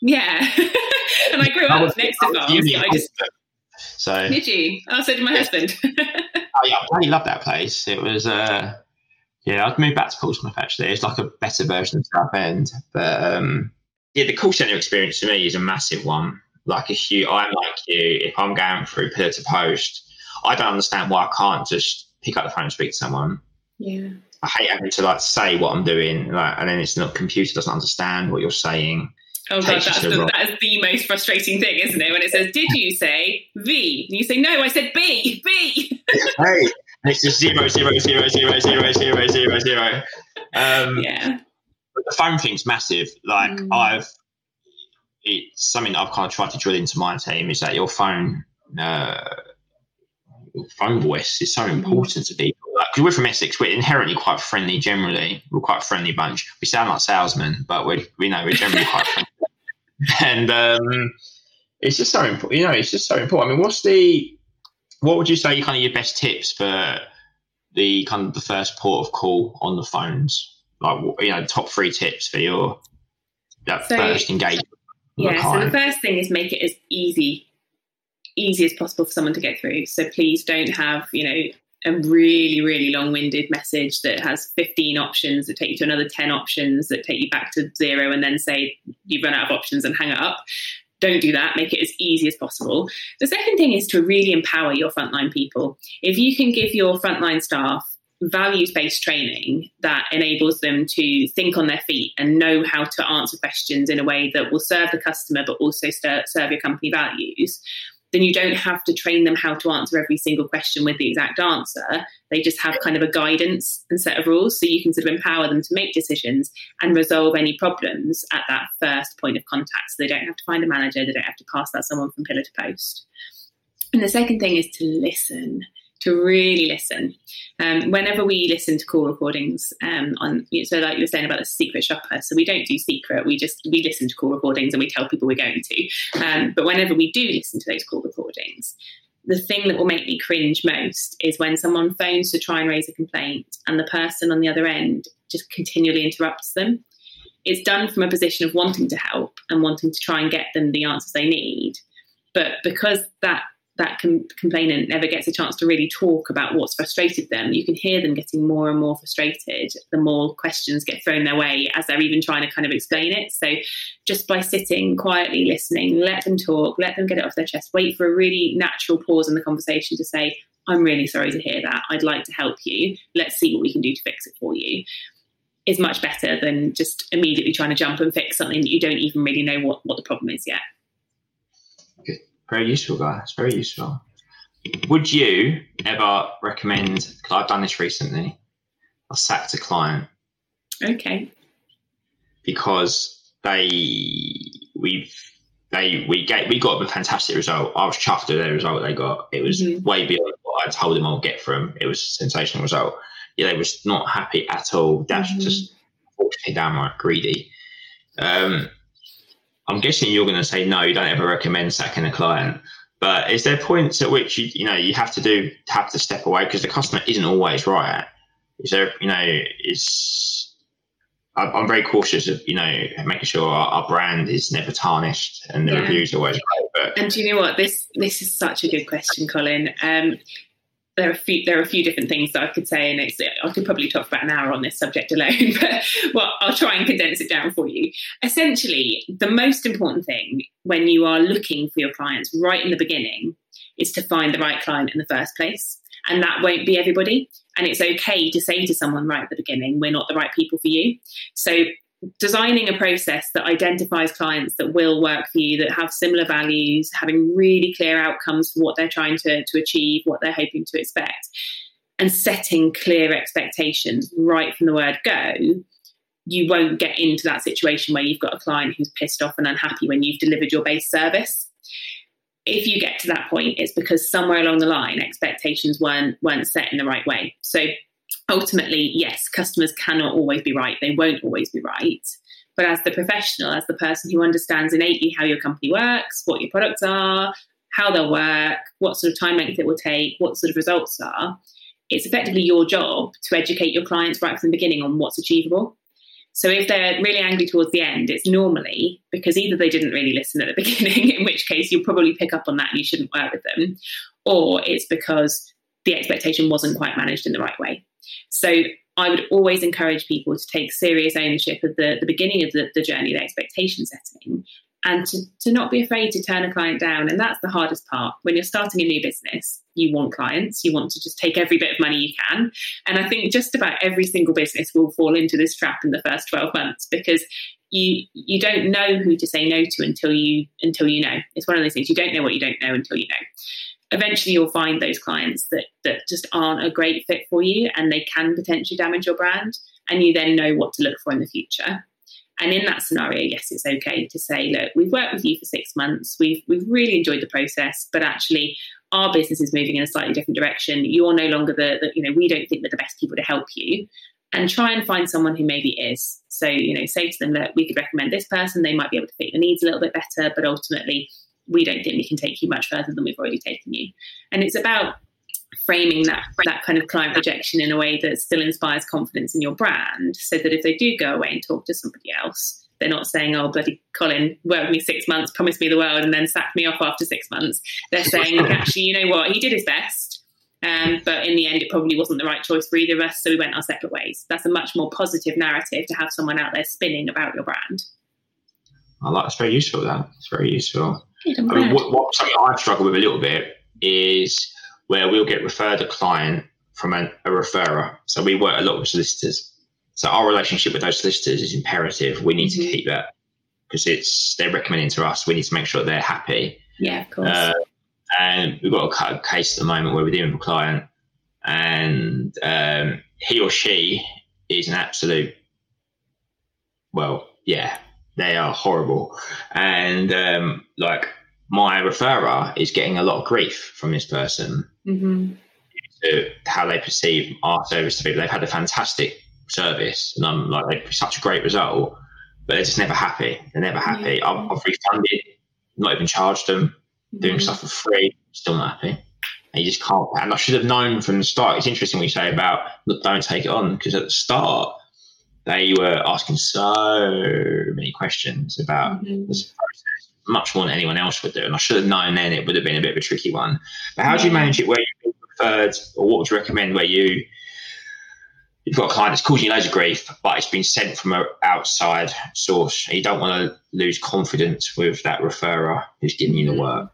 Yeah, and I grew up next to farms. I just, so did you? Oh, so did my husband. oh yeah, I really loved that place. It was uh yeah, I'd move back to Portsmouth actually. It's like a better version of Southend. But um yeah, the call centre experience to me is a massive one. Like if you, I'm like you, if I'm going through pillar to post, I don't understand why I can't just pick up the phone and speak to someone. Yeah. I hate having to like say what I'm doing, like, and then it's not computer doesn't understand what you're saying. Oh god, that's the, that is the most frustrating thing, isn't it? When it says, "Did you say V?" and you say, "No, I said B." B. hey, it's just zero, zero, zero, zero, zero, zero, zero, zero. Um, yeah. But the phone thing's massive. Like mm. I've, it's something I've kind of tried to drill into my team is that your phone, uh, your phone voice is so mm. important to people. Because like, we're from Essex, we're inherently quite friendly. Generally, we're quite a friendly bunch. We sound like salesmen, but we we know we're generally quite friendly. and um, it's just so important. You know, it's just so important. I mean, what's the what would you say kind of your best tips for the kind of the first port of call on the phones? Like you know, top three tips for your that so, first engagement. Yeah. So the first thing is make it as easy easy as possible for someone to get through. So please don't have you know a really, really long winded message that has 15 options that take you to another 10 options that take you back to zero and then say you've run out of options and hang it up. Don't do that. Make it as easy as possible. The second thing is to really empower your frontline people. If you can give your frontline staff values based training that enables them to think on their feet and know how to answer questions in a way that will serve the customer but also serve your company values, then you don't have to train them how to answer every single question with the exact answer. They just have kind of a guidance and set of rules. So you can sort of empower them to make decisions and resolve any problems at that first point of contact. So they don't have to find a manager, they don't have to pass that someone from pillar to post. And the second thing is to listen to really listen. Um, whenever we listen to call recordings, um, on so like you were saying about the secret shopper, so we don't do secret. We just we listen to call recordings and we tell people we're going to. Um, but whenever we do listen to those call recordings, the thing that will make me cringe most is when someone phones to try and raise a complaint and the person on the other end just continually interrupts them. It's done from a position of wanting to help and wanting to try and get them the answers they need. But because that that com- complainant never gets a chance to really talk about what's frustrated them, you can hear them getting more and more frustrated the more questions get thrown their way as they're even trying to kind of explain it. So, just by sitting quietly listening, let them talk, let them get it off their chest, wait for a really natural pause in the conversation to say, I'm really sorry to hear that. I'd like to help you. Let's see what we can do to fix it for you. Is much better than just immediately trying to jump and fix something that you don't even really know what, what the problem is yet. Very useful, guys. Very useful. Would you ever recommend? Because I've done this recently. I sacked a client. Okay. Because they we've they we get we got a fantastic result. I was chuffed with the result they got. It was mm-hmm. way beyond what I told them I'll get from. It was a sensational result. Yeah, they was not happy at all. That's mm-hmm. just unfortunately downright greedy. Um, I'm guessing you're going to say no. You don't ever recommend sacking a client. But is there points at which you you know you have to do have to step away because the customer isn't always right? Is there you know is I'm very cautious of you know making sure our, our brand is never tarnished and the yeah. reviews are always great. But and do you know what this this is such a good question, Colin. Um, there are a few there are a few different things that I could say, and it's I could probably talk about an hour on this subject alone. But well, I'll try and condense it down for you. Essentially, the most important thing when you are looking for your clients right in the beginning is to find the right client in the first place, and that won't be everybody. And it's okay to say to someone right at the beginning, "We're not the right people for you." So designing a process that identifies clients that will work for you, that have similar values, having really clear outcomes for what they're trying to, to achieve, what they're hoping to expect, and setting clear expectations right from the word go, you won't get into that situation where you've got a client who's pissed off and unhappy when you've delivered your base service. If you get to that point, it's because somewhere along the line expectations weren't weren't set in the right way. So ultimately, yes, customers cannot always be right. They won't always be right. But as the professional, as the person who understands innately how your company works, what your products are, how they'll work, what sort of time length it will take, what sort of results are, it's effectively your job to educate your clients right from the beginning on what's achievable. So if they're really angry towards the end, it's normally because either they didn't really listen at the beginning, in which case you'll probably pick up on that and you shouldn't work with them, or it's because the expectation wasn't quite managed in the right way. So I would always encourage people to take serious ownership of the, the beginning of the, the journey, the expectation setting, and to, to not be afraid to turn a client down. And that's the hardest part. When you're starting a new business, you want clients, you want to just take every bit of money you can. And I think just about every single business will fall into this trap in the first 12 months because you you don't know who to say no to until you until you know. It's one of those things you don't know what you don't know until you know. Eventually you'll find those clients that that just aren't a great fit for you and they can potentially damage your brand and you then know what to look for in the future. And in that scenario, yes, it's okay to say, look, we've worked with you for six months. We've we've really enjoyed the process, but actually our business is moving in a slightly different direction. You're no longer the, the you know, we don't think we're the best people to help you. And try and find someone who maybe is. So, you know, say to them that we could recommend this person, they might be able to fit your needs a little bit better, but ultimately we don't think we can take you much further than we've already taken you. And it's about framing that that kind of client rejection in a way that still inspires confidence in your brand so that if they do go away and talk to somebody else they're not saying oh bloody colin worked with me six months promised me the world and then sacked me off after six months. They're saying actually you know what? He did his best um, but in the end it probably wasn't the right choice for either of us so we went our separate ways. That's a much more positive narrative to have someone out there spinning about your brand. I like that's very useful that. It's very useful I mean, what, what something I've struggled with a little bit is where we'll get referred a client from a, a referrer. So we work a lot with solicitors. So our relationship with those solicitors is imperative. We need mm-hmm. to keep that because it's they're recommending to us. We need to make sure they're happy. Yeah, of course. Uh, and we've got a case at the moment where we're dealing with a client, and um, he or she is an absolute. Well, yeah, they are horrible, and um, like my referrer is getting a lot of grief from this person mm-hmm. to how they perceive our service to be. They've had a fantastic service, and I'm like, such a great result, but they're just never happy. They're never happy. I've, I've, refunded, not even charged them, mm-hmm. doing stuff for free, still not happy. And you just can't. And I should have known from the start. It's interesting what you say about look, don't take it on because at the start they were asking so many questions about mm-hmm. this process much more than anyone else would do. And I should have known then it would have been a bit of a tricky one. But how do you manage it where you preferred, or what would you recommend where you you've got a client that's causing you loads of grief, but it's been sent from an outside source, and you don't want to lose confidence with that referrer who's giving you the mm-hmm. work.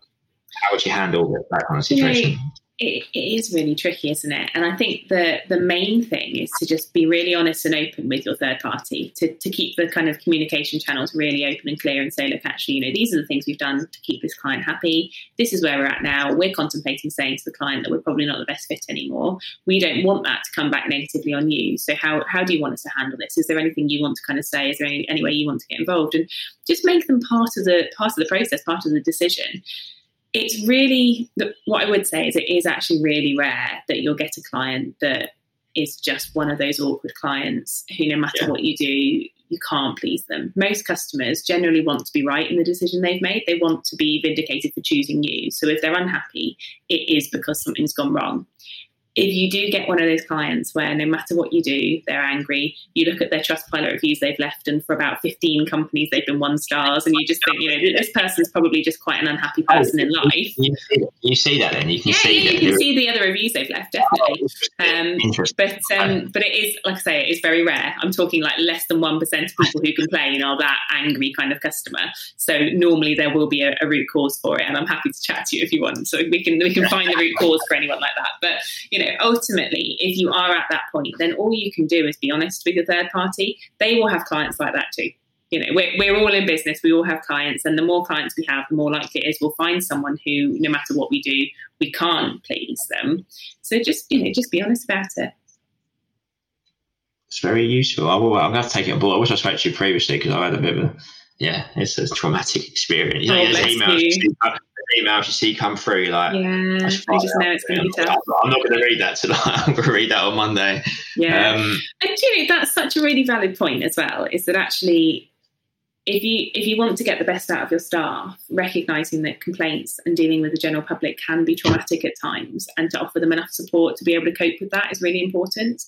How would you handle that kind of situation? It, it is really tricky, isn't it? And I think the the main thing is to just be really honest and open with your third party, to, to keep the kind of communication channels really open and clear and say, look, actually, you know, these are the things we've done to keep this client happy. This is where we're at now. We're contemplating saying to the client that we're probably not the best fit anymore. We don't want that to come back negatively on you. So how how do you want us to handle this? Is there anything you want to kind of say? Is there any, any way you want to get involved? And just make them part of the part of the process, part of the decision it's really what I would say is it is actually really rare that you'll get a client that is just one of those awkward clients who, no matter yeah. what you do, you can't please them. Most customers generally want to be right in the decision they've made. They want to be vindicated for choosing you. So if they're unhappy, it is because something's gone wrong if you do get one of those clients where no matter what you do, they're angry, you look at their Trustpilot reviews they've left, and for about 15 companies, they've been one stars, and you just think, you know, this person's probably just quite an unhappy oh, person oh, in life. You, you, see that then? You can yeah, see yeah, you can see the other reviews they've left, definitely. Oh, um, but, um, but it is, like I say, it is very rare. I'm talking like less than 1% of people who complain are that angry kind of customer. So normally there will be a, a root cause for it, and I'm happy to chat to you if you want. So we can we can find the root cause for anyone like that. But you know, ultimately, if you are at that point, then all you can do is be honest with your third party. They will have clients like that too. You know, we're, we're all in business, we all have clients, and the more clients we have, the more likely it is we'll find someone who, no matter what we do, we can't please them. So just, you know, just be honest about it. It's very useful. I I'm going to take it on board. I wish I spoke to you previously because I had a bit of a, yeah, it's a traumatic experience. You know, oh, emails, emails you see come through, like yeah, I just know it's going to be tough. I'm not going to read that tonight. I'm going to read that on Monday. Yeah, um, and you know that's such a really valid point as well. Is that actually if you if you want to get the best out of your staff, recognizing that complaints and dealing with the general public can be traumatic at times, and to offer them enough support to be able to cope with that is really important.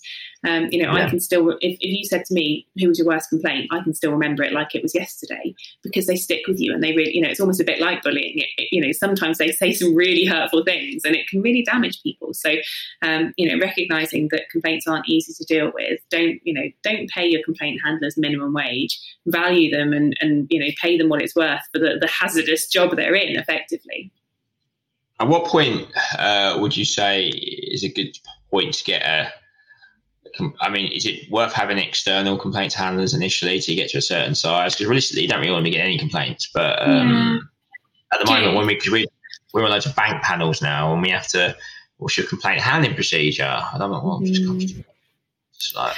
Um, you know, yeah. I can still, if, if you said to me, who was your worst complaint? I can still remember it like it was yesterday because they stick with you and they really, you know, it's almost a bit like bullying. It, it, you know, sometimes they say some really hurtful things and it can really damage people. So, um, you know, recognizing that complaints aren't easy to deal with, don't, you know, don't pay your complaint handlers minimum wage, value them and, and you know, pay them what it's worth for the, the hazardous job they're in effectively. At what point uh, would you say is a good point to get a? I mean, is it worth having external complaints handlers initially to get to a certain size? Because realistically, you don't really want to get any complaints. But um, yeah. at the moment, when we cause we we're on loads of bank panels now, and we have to, what's your complaint handling procedure? I don't know. Well, just mm. It's like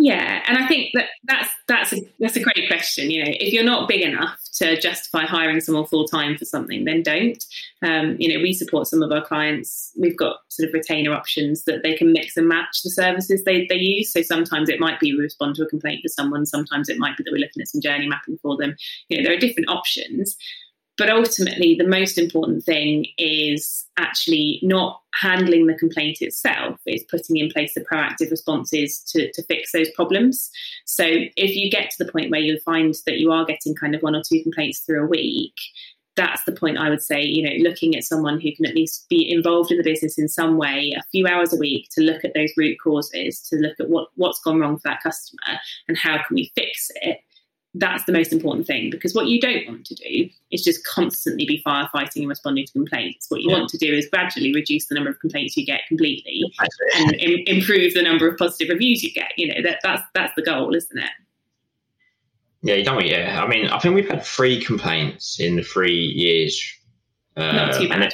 yeah, and I think that that's that's a that's a great question. You know, if you're not big enough to justify hiring someone full time for something, then don't. Um, you know, we support some of our clients. We've got sort of retainer options that they can mix and match the services they, they use. So sometimes it might be we respond to a complaint for someone. Sometimes it might be that we're looking at some journey mapping for them. You know, there are different options. But ultimately, the most important thing is actually not handling the complaint itself, it's putting in place the proactive responses to, to fix those problems. So if you get to the point where you find that you are getting kind of one or two complaints through a week, that's the point I would say, you know, looking at someone who can at least be involved in the business in some way, a few hours a week to look at those root causes, to look at what, what's gone wrong for that customer and how can we fix it that's the most important thing because what you don't want to do is just constantly be firefighting and responding to complaints. What you yeah. want to do is gradually reduce the number of complaints you get completely and Im- improve the number of positive reviews you get. You know that that's that's the goal, isn't it? Yeah, you don't. Yeah, I mean, I think we've had three complaints in the three years. Uh, not too bad.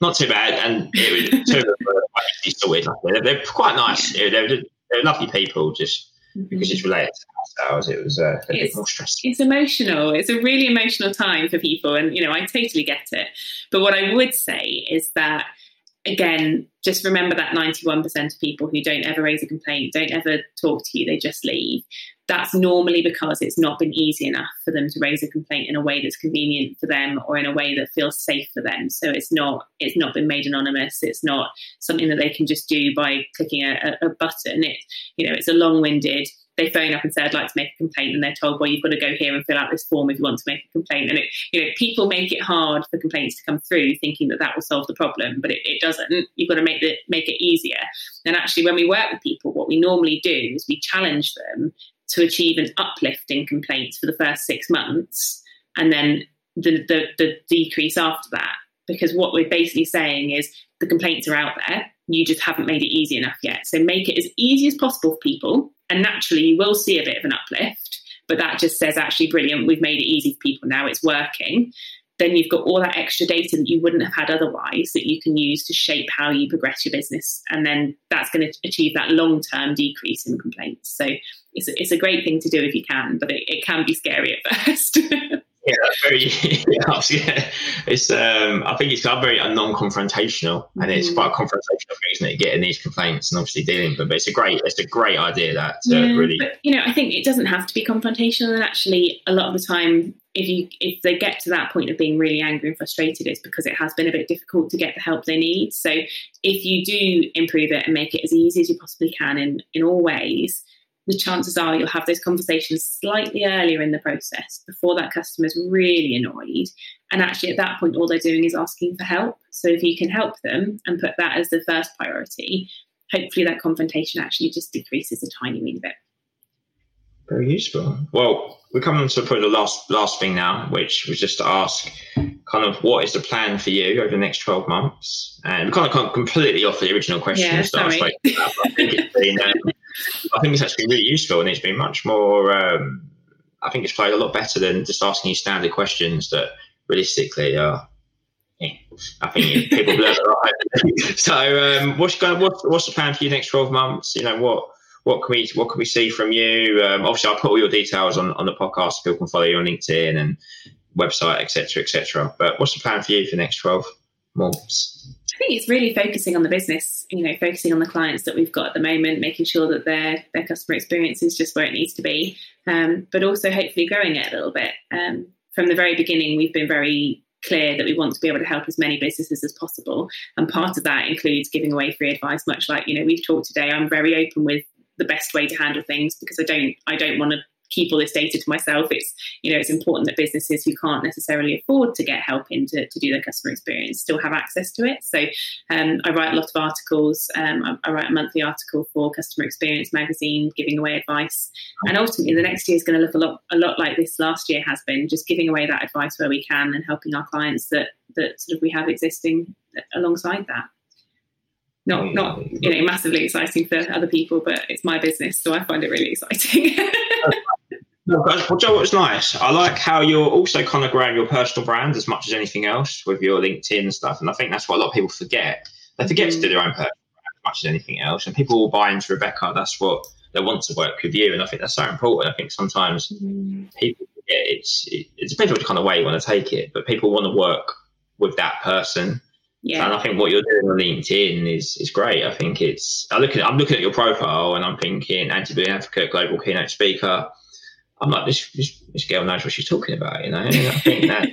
Not too bad, and it was, two of them were sorted. They're, they're quite nice. Yeah. They're, they're lovely people. Just mm-hmm. because it's related to ourselves, it was uh, a it's, bit more stressful. It's emotional. It's a really emotional time for people, and you know, I totally get it. But what I would say is that again, just remember that 91% of people who don't ever raise a complaint, don't ever talk to you, they just leave. That's normally because it's not been easy enough for them to raise a complaint in a way that's convenient for them or in a way that feels safe for them. So it's not it's not been made anonymous. It's not something that they can just do by clicking a, a button. It you know it's a long-winded they phone up and say, I'd like to make a complaint, and they're told, well, you've got to go here and fill out this form if you want to make a complaint. And it, you know, people make it hard for complaints to come through, thinking that that will solve the problem, but it, it doesn't. You've got to make it make it easier. And actually, when we work with people, what we normally do is we challenge them to achieve an uplift in complaints for the first six months, and then the, the, the decrease after that. Because what we're basically saying is the complaints are out there, you just haven't made it easy enough yet. So make it as easy as possible for people and naturally, you will see a bit of an uplift, but that just says, actually, brilliant, we've made it easy for people now, it's working. Then you've got all that extra data that you wouldn't have had otherwise that you can use to shape how you progress your business. And then that's going to achieve that long term decrease in complaints. So it's a, it's a great thing to do if you can, but it, it can be scary at first. Yeah, very. yeah, it's. Um, I think it's very non-confrontational, and it's mm. quite confrontational isn't it? Getting these complaints and obviously dealing with them. But it's a great. It's a great idea that uh, yeah, really. But, you know, I think it doesn't have to be confrontational, and actually, a lot of the time, if you if they get to that point of being really angry and frustrated, it's because it has been a bit difficult to get the help they need. So, if you do improve it and make it as easy as you possibly can in in all ways the chances are you'll have those conversations slightly earlier in the process before that customer is really annoyed. And actually, at that point, all they're doing is asking for help. So if you can help them and put that as the first priority, hopefully that confrontation actually just decreases a tiny wee bit. Very useful. Well, we're coming to the last last thing now, which was just to ask, kind of, what is the plan for you over the next twelve months? And we kind of come completely off the original question. Yeah, sorry. I, think it's been, um, I think it's actually really useful, and it's been much more. Um, I think it's played a lot better than just asking you standard questions that realistically are. Yeah, I think people learn a lot. so, um, what's going? What, what's the plan for you next twelve months? You know what what can we what can we see from you? Um, obviously, I'll put all your details on, on the podcast. People can follow you on LinkedIn and website, etc., etc. But what's the plan for you for the next twelve months? I think it's really focusing on the business. You know, focusing on the clients that we've got at the moment, making sure that their their customer experience is just where it needs to be, um, but also hopefully growing it a little bit. Um, from the very beginning, we've been very clear that we want to be able to help as many businesses as possible. And part of that includes giving away free advice, much like, you know, we've talked today. I'm very open with the best way to handle things because I don't I don't want to keep all this data to myself. It's you know it's important that businesses who can't necessarily afford to get help in to, to do their customer experience still have access to it. So um, I write a lot of articles. Um, I, I, write a monthly article for Customer Experience magazine, giving away advice. And ultimately, the next year is going to look a lot a lot like this last year has been, just giving away that advice where we can and helping our clients that that sort of we have existing alongside that not not you know massively exciting for other people, but it's my business, so I find it really exciting. well, Joe, what's nice? I like how you're also kind of growing your personal brand as much as anything else with your LinkedIn and stuff, and I think that's what a lot of people forget. They forget mm. to do their own personal brand as much as anything else, and people will buy into Rebecca. That's what they want to work with you, and I think that's so important. I think sometimes mm. people forget it's it, it depends what kind of way you want to take it, but people want to work with that person yeah. And I think what you're doing on LinkedIn is is great. I think it's I look at I'm looking at your profile and I'm thinking anti-bullying advocate, global keynote speaker. I'm like this, this, this girl knows what she's talking about, you know. And I think that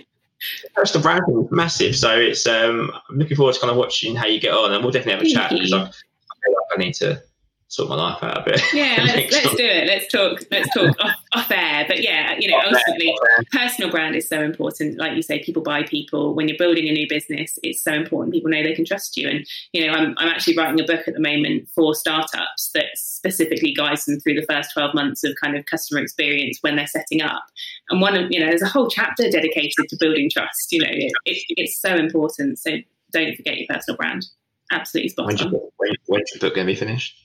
personal branding is massive. So it's um I'm looking forward to kind of watching how you get on, and we'll definitely have a chat because I, I feel like I need to sort my life out a bit. Yeah, let's, let's do it. Let's talk. Let's talk off, off, air. But yeah, you know, off ultimately, personal brand is so important. Like you say, people buy people. When you're building a new business, it's so important. People know they can trust you. And you know, I'm, I'm actually writing a book at the moment for startups that specifically guides them through the first 12 months of kind of customer experience when they're setting up. And one of you know, there's a whole chapter dedicated to building trust. You know, it, it, it's so important. So don't forget your personal brand. Absolutely spot when's on. Your, when, when's your book going to be finished?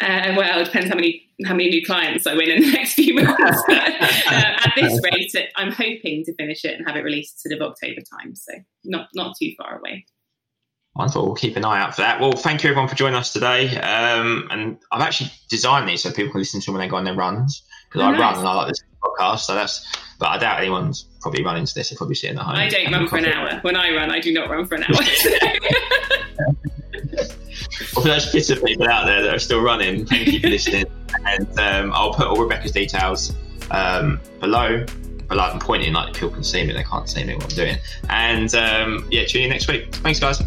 Uh, well, it depends how many how many new clients I win in the next few months. uh, at this rate, I'm hoping to finish it and have it released sort of October time, so not not too far away. Wonderful. We'll keep an eye out for that. Well, thank you everyone for joining us today. Um, and I've actually designed these so people can listen to them when they go on their runs because oh, I nice. run and I like this podcast. So that's, but I doubt anyone's probably running to this. They're probably sitting at home. I don't run for an hour. When I run, I do not run for an hour. Well, for those bits of people out there that are still running, thank you for listening. and um, I'll put all Rebecca's details um, below. But like I'm pointing, like people can see me, they can't see me what I'm doing. And um, yeah, tune in next week. Thanks, guys.